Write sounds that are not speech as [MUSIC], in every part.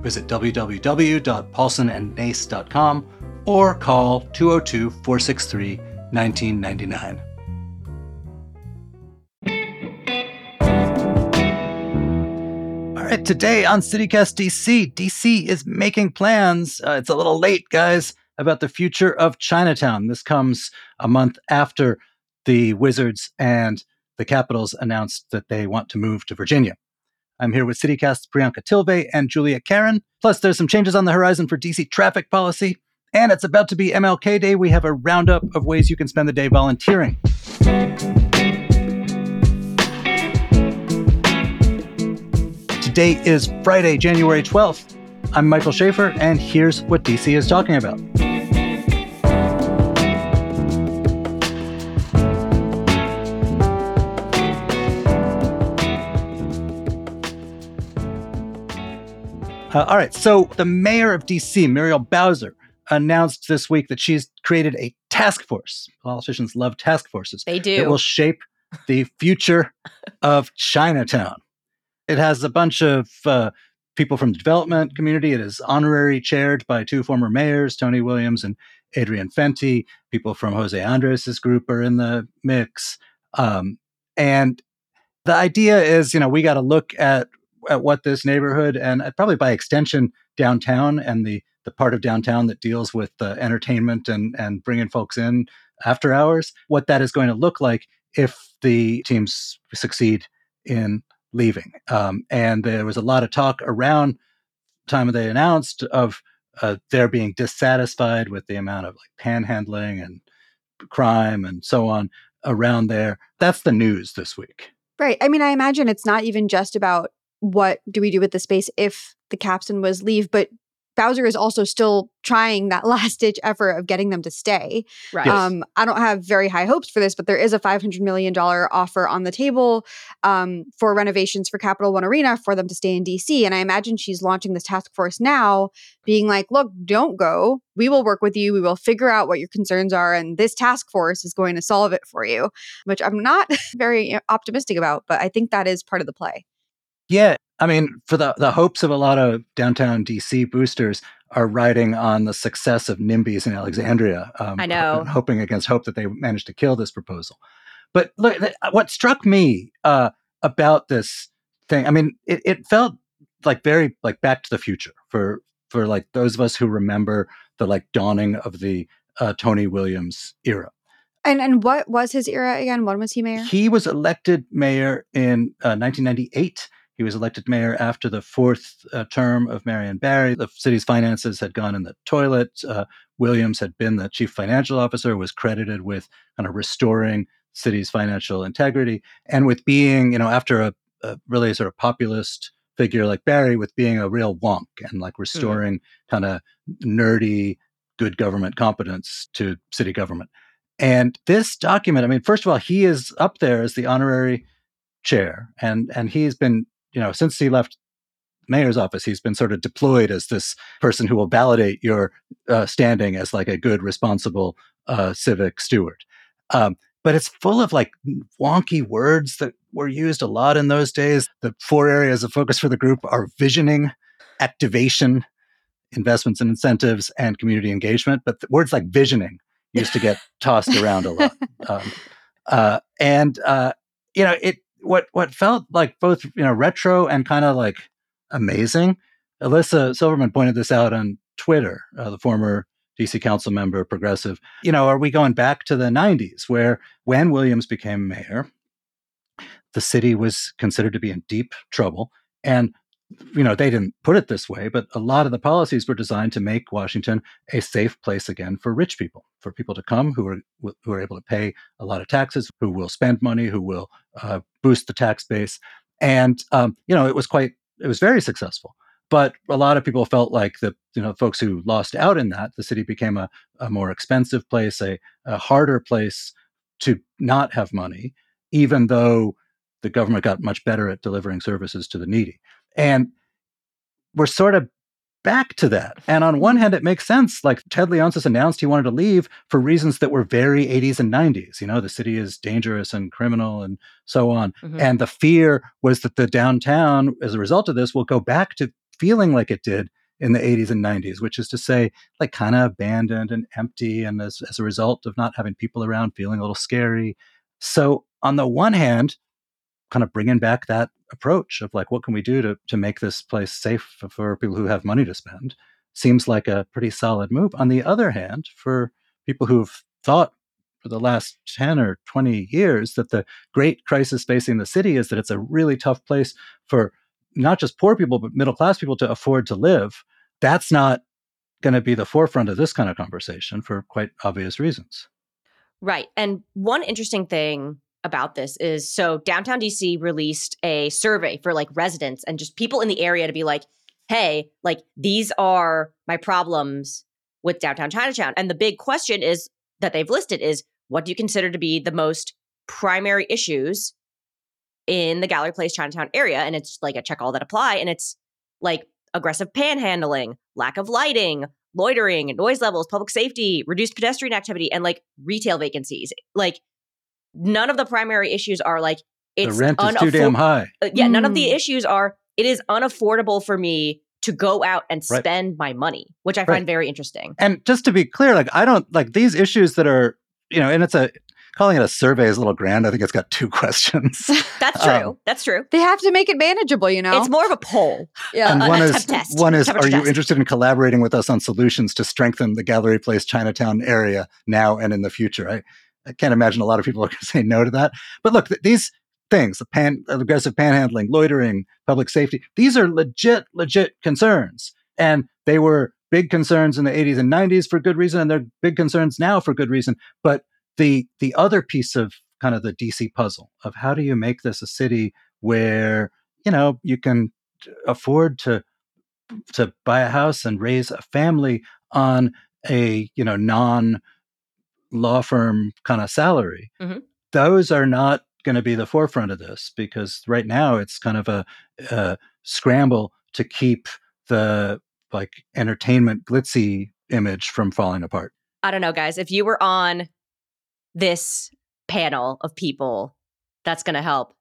Visit www.paulsonandnace.com or call 202 463 1999. All right, today on CityCast DC, DC is making plans. Uh, it's a little late, guys, about the future of Chinatown. This comes a month after the Wizards and the Capitals announced that they want to move to Virginia. I'm here with CityCast's Priyanka Tilve and Julia Karen. Plus, there's some changes on the horizon for DC traffic policy. And it's about to be MLK Day. We have a roundup of ways you can spend the day volunteering. Today is Friday, January 12th. I'm Michael Schaffer, and here's what DC is talking about. Uh, all right. So the mayor of DC, Muriel Bowser, announced this week that she's created a task force. Politicians love task forces. They do. It will shape the future of Chinatown. It has a bunch of uh, people from the development community. It is honorary chaired by two former mayors, Tony Williams and Adrian Fenty. People from Jose Andres' group are in the mix. Um, and the idea is, you know, we got to look at at what this neighborhood and uh, probably by extension downtown and the the part of downtown that deals with uh, entertainment and and bringing folks in after hours what that is going to look like if the teams succeed in leaving. Um, and there was a lot of talk around time they announced of uh, their being dissatisfied with the amount of like panhandling and crime and so on around there. That's the news this week. Right. I mean, I imagine it's not even just about what do we do with the space if the captain was leave, but Bowser is also still trying that [LAUGHS] last ditch effort of getting them to stay. Right. Um, I don't have very high hopes for this, but there is a $500 million offer on the table um, for renovations for Capital One Arena for them to stay in DC. And I imagine she's launching this task force now, being like, look, don't go. We will work with you. We will figure out what your concerns are. And this task force is going to solve it for you, which I'm not [LAUGHS] very optimistic about, but I think that is part of the play. Yeah, I mean, for the the hopes of a lot of downtown DC boosters are riding on the success of NIMBYs in Alexandria. Um, I know. hoping against hope that they managed to kill this proposal. But look, what struck me uh, about this thing, I mean, it, it felt like very like Back to the Future for for like those of us who remember the like dawning of the uh, Tony Williams era. And and what was his era again? When was he mayor? He was elected mayor in uh, 1998. He was elected mayor after the fourth uh, term of Marion Barry. The city's finances had gone in the toilet. Uh, Williams had been the chief financial officer, was credited with kind of restoring city's financial integrity, and with being, you know, after a, a really sort of populist figure like Barry, with being a real wonk and like restoring kind of nerdy good government competence to city government. And this document, I mean, first of all, he is up there as the honorary chair, and and he's been, you know, since he left mayor's office, he's been sort of deployed as this person who will validate your uh, standing as like a good, responsible uh, civic steward. Um, but it's full of like wonky words that were used a lot in those days. The four areas of focus for the group are visioning, activation, investments and incentives, and community engagement. But words like visioning used to get [LAUGHS] tossed around a lot. Um, uh, and uh, you know, it what what felt like both you know retro and kind of like amazing. Elissa Silverman pointed this out on Twitter, uh, the former DC council member, progressive. You know, are we going back to the 90s where when Williams became mayor, the city was considered to be in deep trouble. And, you know, they didn't put it this way, but a lot of the policies were designed to make Washington a safe place again for rich people, for people to come who are, who are able to pay a lot of taxes, who will spend money, who will uh, boost the tax base. And, um, you know, it was quite, it was very successful. but a lot of people felt like the you know folks who lost out in that the city became a, a more expensive place, a, a harder place to not have money, even though the government got much better at delivering services to the needy. And we're sort of back to that. And on one hand, it makes sense. Like Ted Leonsis announced he wanted to leave for reasons that were very 80s and 90s. You know, the city is dangerous and criminal and so on. Mm-hmm. And the fear was that the downtown, as a result of this, will go back to feeling like it did in the 80s and 90s, which is to say, like kind of abandoned and empty. And as, as a result of not having people around, feeling a little scary. So, on the one hand, kind of bringing back that approach of like, what can we do to, to make this place safe for people who have money to spend seems like a pretty solid move. On the other hand, for people who've thought for the last 10 or 20 years that the great crisis facing the city is that it's a really tough place for not just poor people, but middle class people to afford to live. That's not going to be the forefront of this kind of conversation for quite obvious reasons. Right. And one interesting thing about this is so downtown DC released a survey for like residents and just people in the area to be like, hey, like these are my problems with downtown Chinatown. And the big question is that they've listed is what do you consider to be the most primary issues in the Gallery Place Chinatown area? And it's like a check all that apply. And it's like aggressive panhandling, lack of lighting, loitering, noise levels, public safety, reduced pedestrian activity, and like retail vacancies. Like none of the primary issues are like it's the rent is too damn high. Uh, yeah, mm. none of the hmm. issues are it is unaffordable for me to go out and spend right. my money, which I find very interesting. And just to be clear, like I don't like these issues that are, you know, and it's a calling it a survey is a little grand. I think it's got two [LAUGHS] questions. That's true. Um, That's true. They have to make it manageable, you know. It's more of a poll. Yeah. And one is test, one is are you interested in collaborating with us on solutions to strengthen the Gallery Place Chinatown area now and in the future? I I can't imagine a lot of people [LAUGHS] are going to say no to that. But look, th- these things, the pan, aggressive panhandling, loitering, public safety, these are legit, legit concerns. And they were big concerns in the 80s and 90s for good reason, and they're big concerns now for good reason. But the the other piece of kind of the DC puzzle of how do you make this a city where you know you can afford to to buy a house and raise a family on a you know non law firm kind of salary, mm-hmm. those are not going to be the forefront of this because right now it's kind of a, a scramble to keep the like entertainment glitzy image from falling apart. I don't know, guys. If you were on this panel of people that's going to help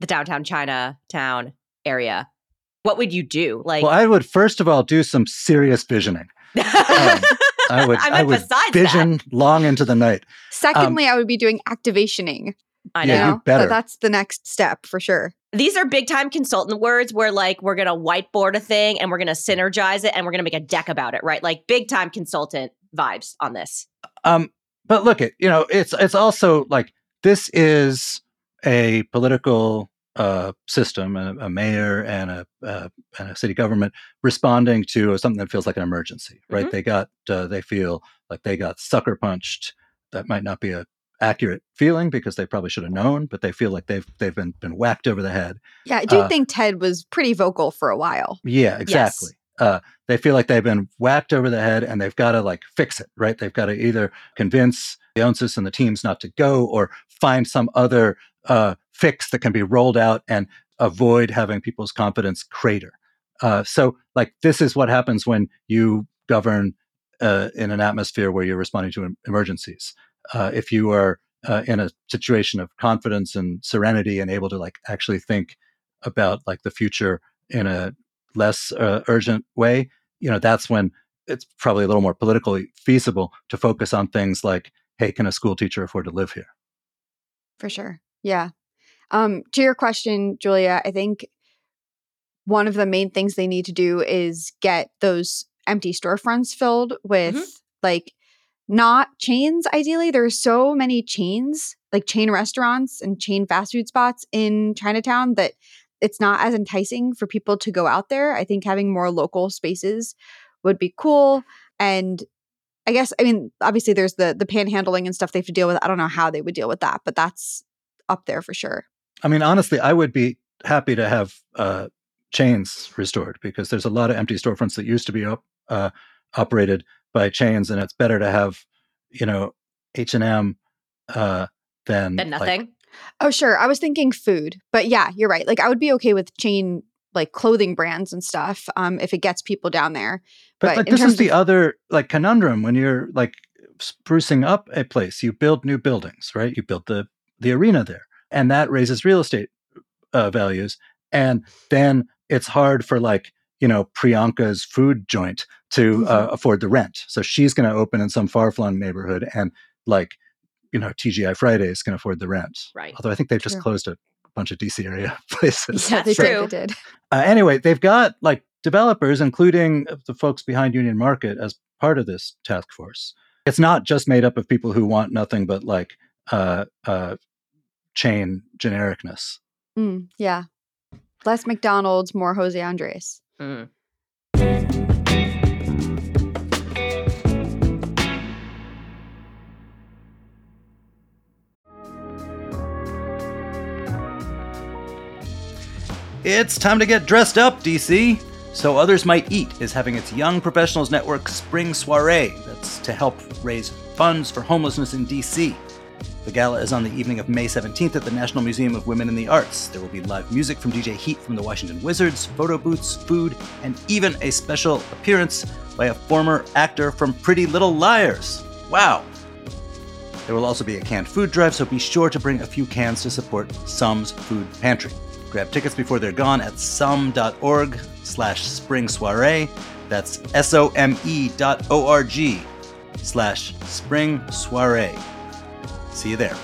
the downtown Chinatown area, what would you do? Like, well, I would first of all do some serious visioning. [LAUGHS] um, I would, [LAUGHS] I, I would vision that. long into the night. Secondly, um, I would be doing activationing. I know. Yeah, better. that's the next step for sure. These are big time consultant words where like we're going to whiteboard a thing and we're going to synergize it and we're going to make a deck about it, right? Like big time consultant vibes on this. Um but look at, you know, it's it's also like this is a political uh, system, a, a, mayor and a, uh, and a city government responding to something that feels like an emergency, right? Mm-hmm. They got, uh, they feel like they got sucker punched. That might not be a accurate feeling because they probably should have known, but they feel like they've they've been been whacked over the head. Yeah, I do uh, think Ted was pretty vocal for a while. Yeah, exactly. Yes. Uh, they feel like they've been whacked over the head and they've got to like fix it, right? They've got to either convince the Leonsis and the teams not to go or find some other uh, fix that can be rolled out and avoid having people's confidence crater. Uh, so, like, this is what happens when you govern uh, in an atmosphere where you're responding to emergencies. Uh, if you are uh, in a situation of confidence and serenity and able to like actually think about like the future in a less uh, urgent way, you know, that's when it's probably a little more politically feasible to focus on things like, hey, can a school teacher afford to live here? For sure. Yeah. Um, to your question, Julia, I think one of the main things they need to do is get those empty storefronts filled with mm-hmm. like not chains ideally there's so many chains like chain restaurants and chain fast food spots in chinatown that it's not as enticing for people to go out there i think having more local spaces would be cool and i guess i mean obviously there's the the panhandling and stuff they have to deal with i don't know how they would deal with that but that's up there for sure I mean, honestly, I would be happy to have uh, chains restored because there's a lot of empty storefronts that used to be op- uh, operated by chains, and it's better to have you know H and M uh, than like, nothing. Oh, sure. I was thinking food, but yeah, you're right. Like I would be okay with chain like clothing brands and stuff um, if it gets people down there. But, But like this is the of- other like conundrum when you're like sprucing up a place, you build new buildings, right? You build the the arena there, and that raises real estate uh, values, and then it's hard for like you know Priyanka's food joint to uh, afford the rent, so she's going to open in some far flung neighborhood, and like you know TGI Fridays can afford the rent. Right. Although I think they've just closed a bunch of DC area [LAUGHS] places. Yeah, they true. did. They did. Uh, anyway, they've got like developers, including the folks behind Union Market, as part of this task force. It's not just made up of people who want nothing but like uh, uh, chain genericness. Mm, yeah. Less McDonald's, more Jose Andres. Mm. It's time to get dressed up, DC. So Others Might Eat is having its Young Professionals Network Spring Soiree. That's to help raise funds for homelessness in DC. The gala is on the evening of May 17th at the National Museum of Women in the Arts. There will be live music from DJ Heat from the Washington Wizards, photo booths, food, and even a special appearance by a former actor from Pretty Little Liars. Wow! There will also be a canned food drive, so be sure to bring a few cans to support SOME's Food Pantry. Grab tickets before they're gone at some.org slash spring soiree. That's S-O-M-E dot O-R-G slash spring soiree. See you there.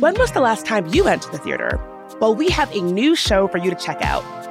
When was the last time you went to the theater? Well, we have a new show for you to check out.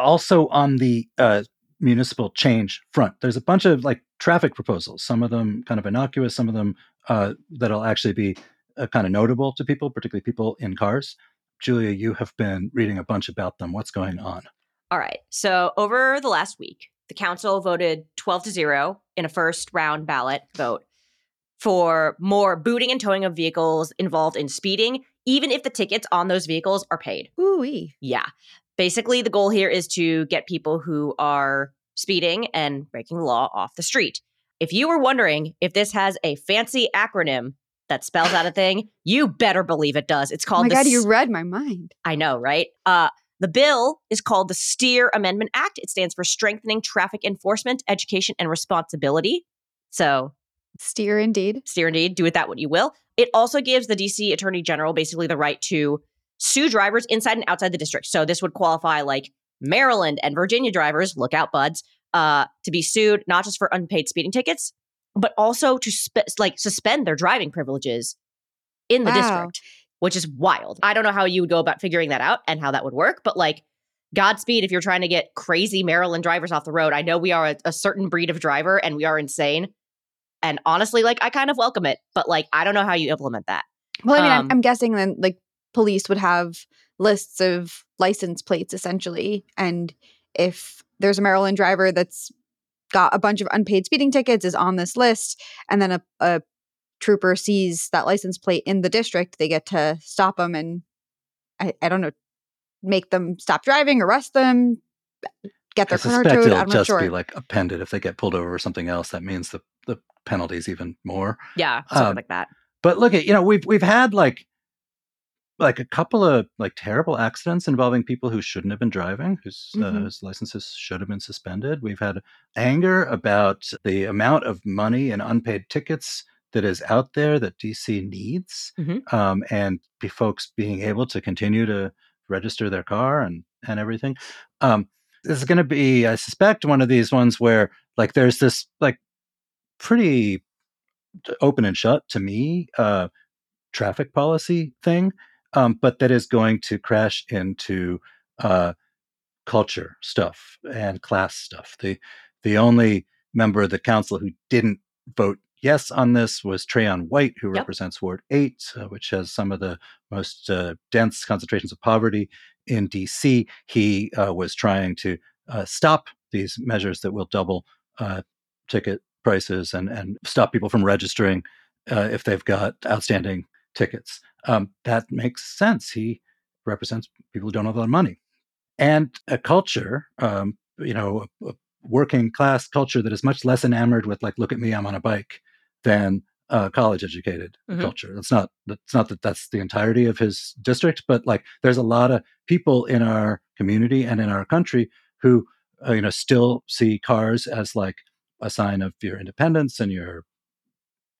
Also on the uh, municipal change front, there's a bunch of like traffic proposals. Some of them kind of innocuous, some of them uh, that'll actually be uh, kind of notable to people, particularly people in cars. Julia, you have been reading a bunch about them. What's going on? All right. So over the last week, the council voted 12 to 0 in a first round ballot vote for more booting and towing of vehicles involved in speeding, even if the tickets on those vehicles are paid. Ooh-wee. Yeah. Basically, the goal here is to get people who are speeding and breaking the law off the street. If you were wondering if this has a fancy acronym that spells out a thing, you better believe it does. It's Oh called my the God, you read my mind. I know, right? Uh, the bill is called the Steer Amendment Act. It stands for Strengthening Traffic Enforcement, Education, and Responsibility. So, Steer indeed. steer indeed, do with that what you will. It also gives the DC Attorney General basically the right to sue drivers inside and outside the district. So, this would qualify like Maryland and Virginia drivers, look out, buds, uh, to be sued not just for unpaid speeding tickets, but also to like suspend their driving privileges in the Wow. district, which is wild. I don't know how you would go about figuring that out and how that would work, but like Godspeed if you're trying to get crazy Maryland drivers off the road. I know we are a, a certain breed of driver and we are insane. And honestly, like I kind of welcome it, but like I don't know how you implement that. Well, I mean, Um, I'm, I'm guessing then like police would have lists of license plates essentially. And if there's a Maryland driver that's got a bunch of unpaid speeding tickets, is on this list, and then a, a trooper sees that license plate in the district, they get to stop them and I, I don't know, make them stop driving, arrest them, get I their car suspect towed. it'll I'm not just sure. be like appended if they get pulled over or something else. That means the the penalty's even more. Yeah, something Um, like that. But look at you know we've we've had like like a couple of like terrible accidents involving people who shouldn't have been driving, whose, uh, Mhm. whose licenses should have been suspended. We've had anger about the amount of money and unpaid tickets that is out there that DC needs, Mhm. um, and be folks being able to continue to register their car and and everything. Um, this is going to be, I suspect, one of these ones where like there's this like pretty open and shut to me uh, traffic policy thing, um, but that is going to crash into uh, culture stuff and class stuff. The the only member of the council who didn't vote yes on this was Trayon White, who Yep. represents Ward 8, uh, which has some of the most uh, dense concentrations of poverty in DC. He uh, was trying to uh, stop these measures that will double uh, ticket prices and, and stop people from registering uh, if they've got outstanding tickets. Um, that makes sense. He represents people who don't have a lot of money. And a culture, um, you know, a, a working class culture that is much less enamored with like, look at me, I'm on a bike, than uh, college educated Mhm. culture. It's not. It's not that that's the entirety of his district, but like, there's a lot of people in our community and in our country who, uh, you know, still see cars as like a sign of your independence and your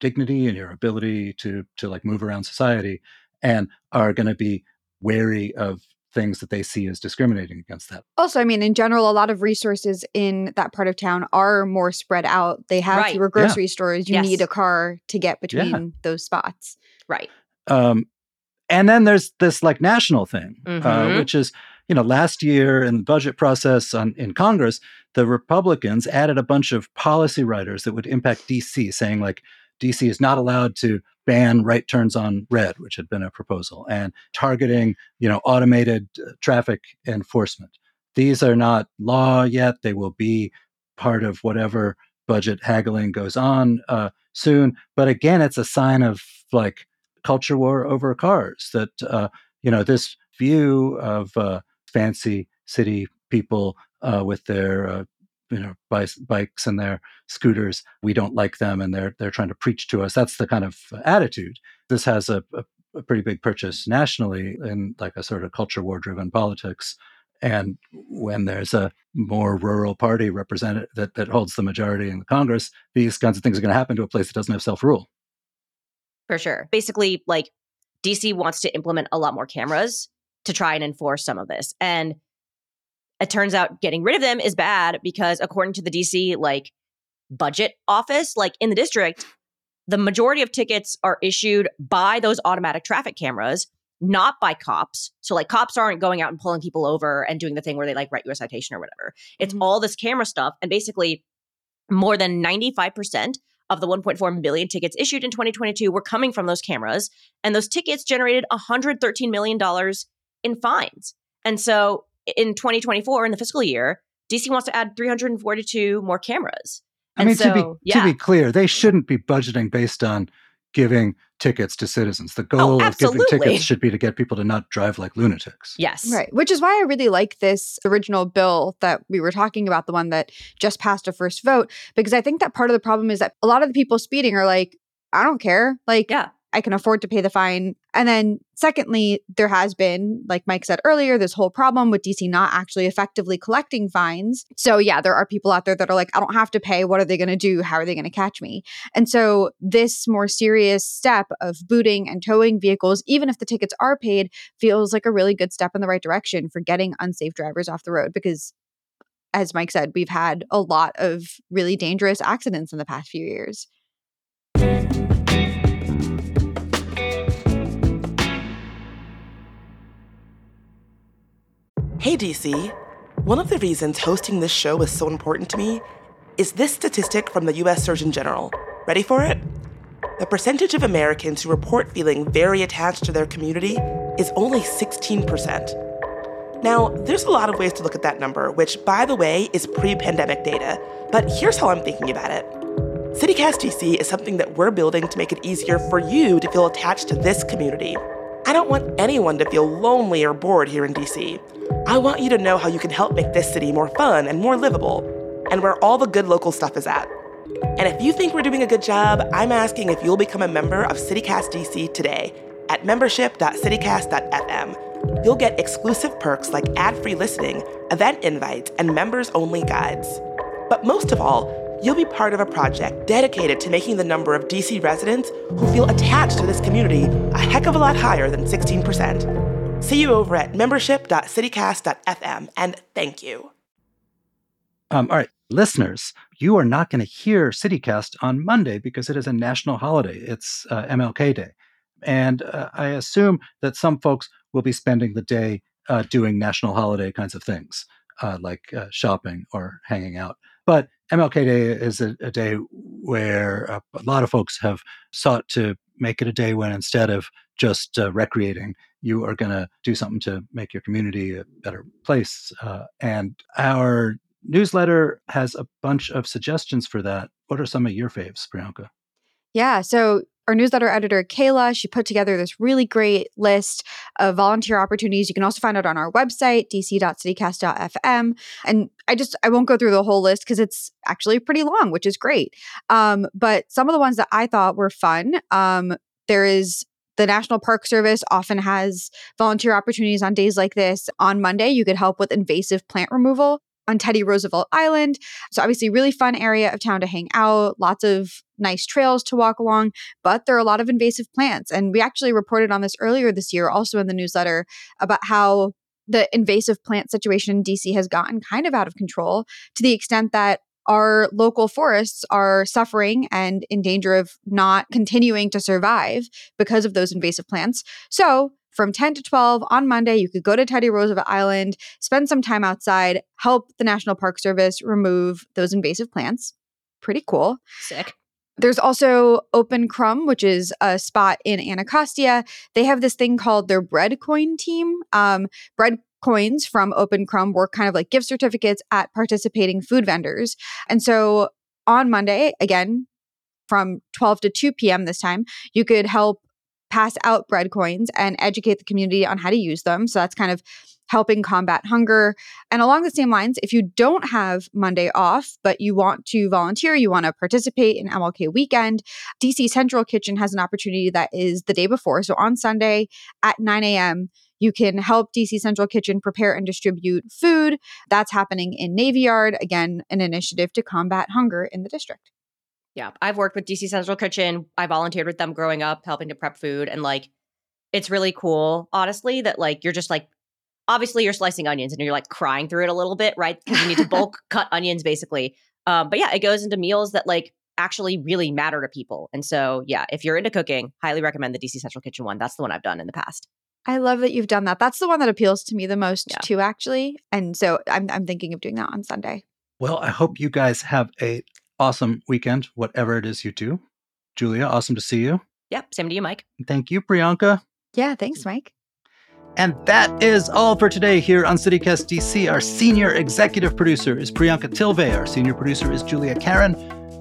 dignity and your ability to to like move around society, and are going to be wary of things that they see as discriminating against that. Also, I mean, in general, a lot of resources in that part of town are more spread out. They have Right. fewer Yeah. grocery stores. You Yes. need a car to get Yeah. between those spots. Right. Um, and then there's this like national thing, uh, Mhm. which is you know last year in the budget process on, in Congress, the Republicans added a bunch of policy writers that would impact DC, saying like DC is not allowed to ban right turns on red, which had been a proposal, and targeting you know automated uh, traffic enforcement. These are not law yet; they will be part of whatever budget haggling goes on uh, soon. But again, it's a sign of like culture war over cars that uh, you know this view of uh, fancy city people uh, with their uh, you know bice- bikes and their scooters we don't like them and they're they're trying to preach to us that's the kind of uh, attitude this has a, a, a pretty big purchase nationally in like a sort of culture war driven politics and when there's a more rural party represented that, that holds the majority in congress these kinds of things are going to happen to a place that doesn't have self-rule For sure. Basically, like DC wants to implement a lot more cameras to try and enforce some of this. And it turns out getting rid of them is bad because according to the DC like budget office, like in the district, the majority of tickets are issued by those automatic traffic cameras, not by cops. So like cops aren't going out and pulling people over and doing the thing where they like write you a citation or whatever. It's Mhm. all this camera stuff and basically more than 95% of the 1.4 million tickets issued in 2022 were coming from those cameras and those tickets generated 113 million dollars in fines. And so in 2024 in the fiscal year, DC wants to add 342 more cameras. I And mean, to be yeah. to be clear, they shouldn't be budgeting based on giving tickets to citizens. The goal of giving Oh, tickets should be to get people to not drive like lunatics. Yes. Right. Which is why I really like this original bill that we were talking about, the one that just passed a first vote, because I think that part of the problem is that a lot of the people speeding are like, I don't care. Like, Yeah. I can afford to pay the fine. And then, secondly, there has been, like Mike said earlier, this whole problem with DC not actually effectively collecting fines. So, yeah, there are people out there that are like, I don't have to pay. What are they going to do? How are they going to catch me? And so, this more serious step of booting and towing vehicles, even if the tickets are paid, feels like a really good step in the right direction for getting unsafe drivers off the road because. As Mike said, we've had a lot of really dangerous accidents in the past few years. Hey, DC. One of the reasons hosting this show is so important to me is this statistic from the US Surgeon General. Ready for it? The percentage of Americans who report feeling very attached to their community is only 16%. Now, there's a lot of ways to look at that number, which, by the way, is pre pandemic data, but here's how I'm thinking about it. CityCast DC is something that we're building to make it easier for you to feel attached to this community. I don't want anyone to feel lonely or bored here in DC. I want you to know how you can help make this city more fun and more livable, and where all the good local stuff is at. And if you think we're doing a good job, I'm asking if you'll become a member of CityCast DC today at membership.citycast.fm. You'll get exclusive perks like ad free listening, event invites, and members only guides. But most of all, you'll be part of a project dedicated to making the number of DC residents who feel attached to this community a heck of a lot higher than 16%. See you over at membership.citycast.fm, and thank you. Um, all right, listeners, you are not going to hear CityCast on Monday because it is a national holiday. It's uh, MLK Day. And uh, I assume that some folks will be spending the day uh, doing national holiday kinds of things, uh, like uh, shopping or hanging out. But MLK Day is a, a day where a, a lot of folks have sought to make it a day when instead of just uh, recreating, you are going to do something to make your community a better place. Uh, and our newsletter has a bunch of suggestions for that. What are some of your faves, Priyanka? Yeah. So our newsletter editor, Kayla, she put together this really great list of volunteer opportunities. You can also find it on our website, dc.citycast.fm. And I just, I won't go through the whole list because it's actually pretty long, which is great. Um, but some of the ones that I thought were fun, um, there is the National Park Service often has volunteer opportunities on days like this. On Monday, you could help with invasive plant removal on Teddy Roosevelt Island. So, obviously, really fun area of town to hang out, lots of nice trails to walk along, but there are a lot of invasive plants. And we actually reported on this earlier this year, also in the newsletter, about how the invasive plant situation in DC has gotten kind of out of control to the extent that our local forests are suffering and in danger of not continuing to survive because of those invasive plants. So, from 10 to 12 on Monday, you could go to Teddy Roosevelt Island, spend some time outside, help the National Park Service remove those invasive plants. Pretty cool. Sick. There's also Open Crumb, which is a spot in Anacostia. They have this thing called their bread coin team. Um, bread coins from Open Crumb were kind of like gift certificates at participating food vendors. And so on Monday, again, from 12 to 2 p.m. this time, you could help pass out bread coins and educate the community on how to use them. So that's kind of helping combat hunger. And along the same lines, if you don't have Monday off, but you want to volunteer, you want to participate in MLK weekend, DC Central Kitchen has an opportunity that is the day before. So on Sunday at 9 a.m., you can help DC Central Kitchen prepare and distribute food. That's happening in Navy Yard. Again, an initiative to combat hunger in the district. Yeah, I've worked with DC Central Kitchen. I volunteered with them growing up, helping to prep food. And like, it's really cool, honestly, that like you're just like, obviously you're slicing onions and you're like crying through it a little bit, right? Because you need to [LAUGHS] bulk cut onions basically. Um, but yeah, it goes into meals that like actually really matter to people. And so, yeah, if you're into cooking, highly recommend the DC Central Kitchen one. That's the one I've done in the past. I love that you've done that. That's the one that appeals to me the most yeah. too, actually. And so I'm I'm thinking of doing that on Sunday. Well, I hope you guys have a awesome weekend, whatever it is you do. Julia, awesome to see you. Yep, same to you, Mike. Thank you, Priyanka. Yeah, thanks, Mike. And that is all for today here on CityCast DC. Our senior executive producer is Priyanka Tilve. Our senior producer is Julia Karen.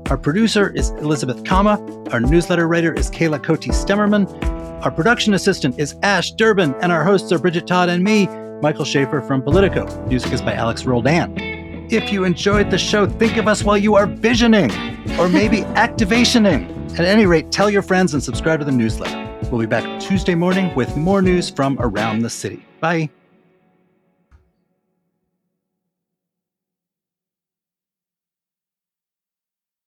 Our producer is Elizabeth Kama. Our newsletter writer is Kayla Cote Stemmerman. Our production assistant is Ash Durbin. And our hosts are Bridget Todd and me, Michael Schaffer from Politico. Music is by Alex Roldan. If you enjoyed the show, think of us while you are visioning or maybe [LAUGHS] activationing. At any rate, tell your friends and subscribe to the newsletter. We'll be back Tuesday morning with more news from around the city. Bye.